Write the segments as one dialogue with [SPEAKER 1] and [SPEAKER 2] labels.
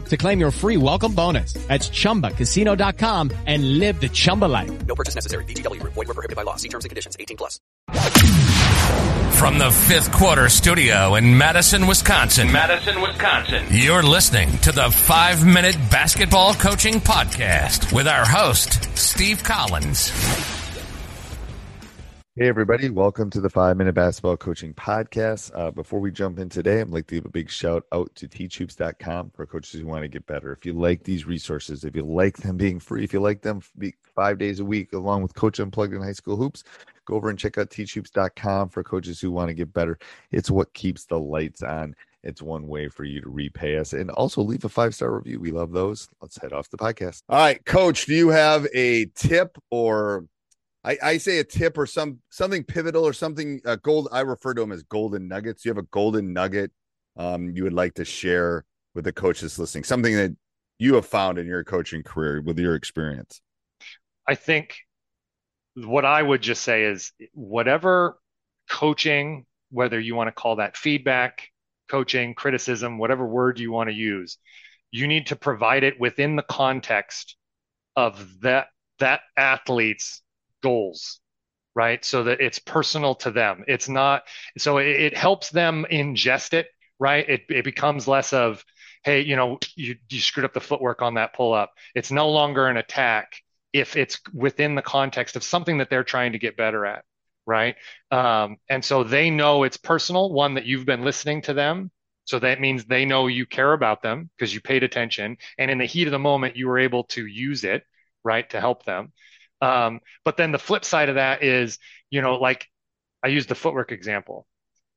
[SPEAKER 1] to claim your free welcome bonus. That's ChumbaCasino.com and live the Chumba life.
[SPEAKER 2] No purchase necessary. VGW. Void were prohibited by law. See terms and conditions. 18 plus.
[SPEAKER 3] From the fifth quarter studio in Madison, Wisconsin.
[SPEAKER 4] Madison, Wisconsin.
[SPEAKER 3] You're listening to the five minute basketball coaching podcast with our host, Steve Collins.
[SPEAKER 5] Hey, everybody. Welcome to the Five Minute Basketball Coaching Podcast. Uh, before we jump in today, I'd like to give a big shout out to teachhoops.com for coaches who want to get better. If you like these resources, if you like them being free, if you like them five days a week, along with Coach Unplugged in High School Hoops, go over and check out teachhoops.com for coaches who want to get better. It's what keeps the lights on. It's one way for you to repay us and also leave a five star review. We love those. Let's head off the podcast. All right, Coach, do you have a tip or I, I say a tip or some something pivotal or something uh, gold. I refer to them as golden nuggets. You have a golden nugget um, you would like to share with the coaches listening, something that you have found in your coaching career with your experience.
[SPEAKER 6] I think what I would just say is whatever coaching, whether you want to call that feedback, coaching, criticism, whatever word you want to use, you need to provide it within the context of that that athlete's goals right? So that it's personal to them. It's not so it, it helps them ingest it right? It, it becomes less of hey you know you, you screwed up the footwork on that pull up it's no longer an attack if it's within the context of something that they're trying to get better at right? Um, and so they know it's personal one that you've been listening to them. So that means they know you care about them because you paid attention. And in the heat of the moment you were able to use it right to help them um, but then the flip side of that is, you know, like I use the footwork example.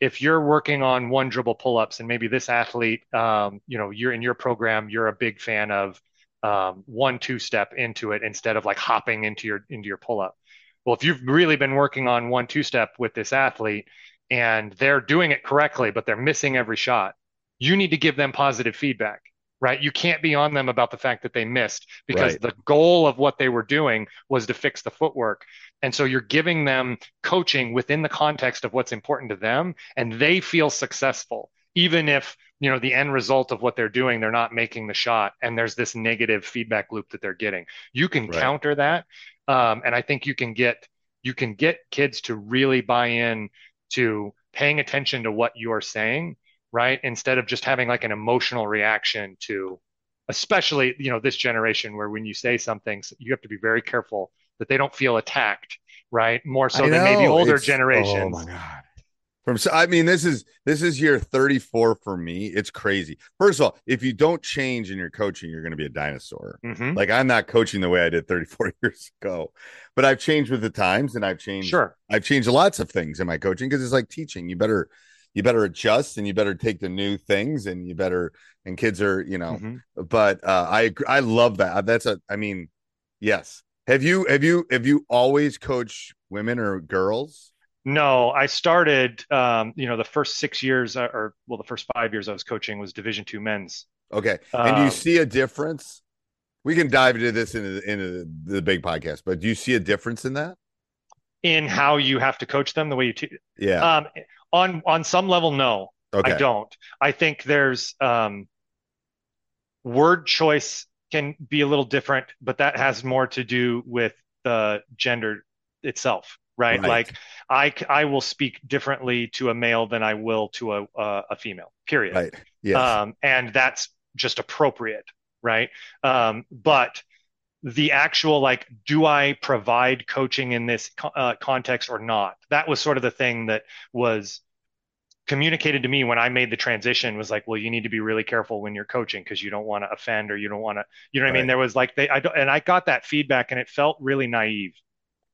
[SPEAKER 6] If you're working on one dribble pull ups and maybe this athlete, um, you know, you're in your program, you're a big fan of um, one two step into it instead of like hopping into your into your pull up. Well, if you've really been working on one two step with this athlete and they're doing it correctly, but they're missing every shot, you need to give them positive feedback right? You can't be on them about the fact that they missed because right. the goal of what they were doing was to fix the footwork. And so you're giving them coaching within the context of what's important to them and they feel successful even if you know the end result of what they're doing they're not making the shot and there's this negative feedback loop that they're getting you can right. counter that um, and i think you can get you can get kids to really buy in to paying attention to what you're saying right? Instead of just having like an emotional reaction to, especially, you know, this generation where when you say something, you have to be very careful that they don't feel attacked, right? More so than maybe older it's, generations.
[SPEAKER 5] Oh my God. From so, I mean, this is this is year 34 for me. It's crazy. First of all, if you don't change in your coaching, you're going to be a dinosaur. Mm-hmm. Like I'm not coaching the way I did 34 years ago, but I've changed with the times and I've changed.
[SPEAKER 6] Sure,
[SPEAKER 5] I've changed lots of things in my coaching because it's like teaching. You better you better adjust and you better take the new things and you better and kids are you know mm-hmm. but uh i i love that. That's a i mean yes. Have you have you have you always coached women or girls?
[SPEAKER 6] No i started um you know the first six years uh, or well the first five years i was coaching was division two men's.
[SPEAKER 5] Okay. And um, do you see a difference? We can dive into this into the, into the big podcast but do you see a difference in that?
[SPEAKER 6] In how you have to coach them the way you te-
[SPEAKER 5] Yeah.
[SPEAKER 6] um on on some level no
[SPEAKER 5] okay.
[SPEAKER 6] I don't I think there's um word choice can be a little different but that has more to do with the gender itself right,
[SPEAKER 5] Right.
[SPEAKER 6] like I will speak differently to a male than I will to a a, a female period
[SPEAKER 5] Right. Yes.
[SPEAKER 6] um, and that's just appropriate, right? Um, but the actual like, do I provide coaching in this uh, context or not? That was sort of the thing that was communicated to me when I made the transition. Was like, well, you need to be really careful when you're coaching because you don't want to offend or you don't want to, you know what I mean? There was like they, I don't, and I got that feedback and it felt really naive,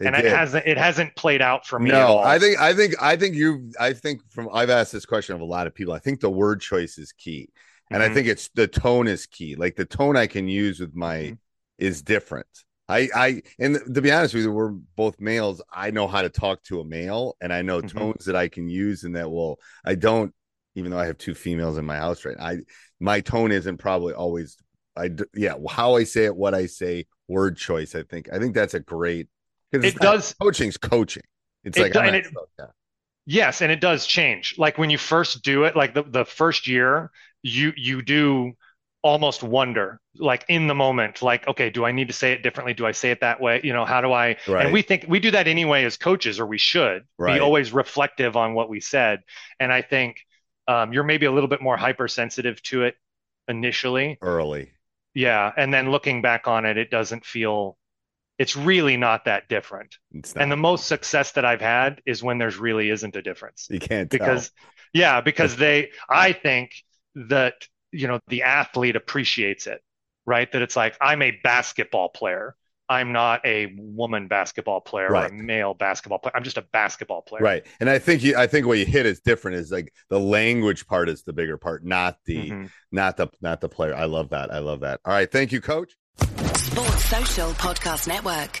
[SPEAKER 5] It
[SPEAKER 6] and it hasn't it hasn't played out for me.
[SPEAKER 5] No. I think I think I think you I think from I've asked this question of a lot of people. I think the word choice is key. And I
[SPEAKER 6] Mhm.
[SPEAKER 5] think it's the tone is key. Like the tone I can use with my
[SPEAKER 6] Mhm.
[SPEAKER 5] Is different. I I and to be honest with you, we're both males. I know how to talk to a male and I know
[SPEAKER 6] Mhm.
[SPEAKER 5] tones that I can use and that will I don't even though I have two females in my house right. I my tone isn't probably always I, yeah, how I say it, what I say, word choice, I think. I think that's a great cuz
[SPEAKER 6] It does-
[SPEAKER 5] coaching's coaching. It's
[SPEAKER 6] It
[SPEAKER 5] like
[SPEAKER 6] do-
[SPEAKER 5] I'm
[SPEAKER 6] and it- Yes, and it does change. Like when you first do it, like the, the first year, you you do almost wonder, like in the moment, like, okay, do I need to say it differently? Do I say it that way? You know, how do I?
[SPEAKER 5] Right.
[SPEAKER 6] And we think we do that anyway as coaches, or we should
[SPEAKER 5] Right.
[SPEAKER 6] be always reflective on what we said. And I think um, you're maybe a little bit more hypersensitive to it initially.
[SPEAKER 5] early.
[SPEAKER 6] Yeah. And then looking back on it, it doesn't feel, it's really not that different.
[SPEAKER 5] Not,
[SPEAKER 6] And the most success that I've had is when there's really isn't a difference
[SPEAKER 5] you can't tell.
[SPEAKER 6] because yeah because they i think that you know the athlete appreciates it right that it's like i'm a basketball player i'm not a woman basketball player or
[SPEAKER 5] Right.
[SPEAKER 6] a male basketball player i'm just a basketball player
[SPEAKER 5] right. And I think you I think what you hit is different is like the language part is the bigger part, not the
[SPEAKER 6] Mhm.
[SPEAKER 5] not the not the player. I love that. I love that. All right. Thank you, coach.
[SPEAKER 4] Sports Social Podcast Network.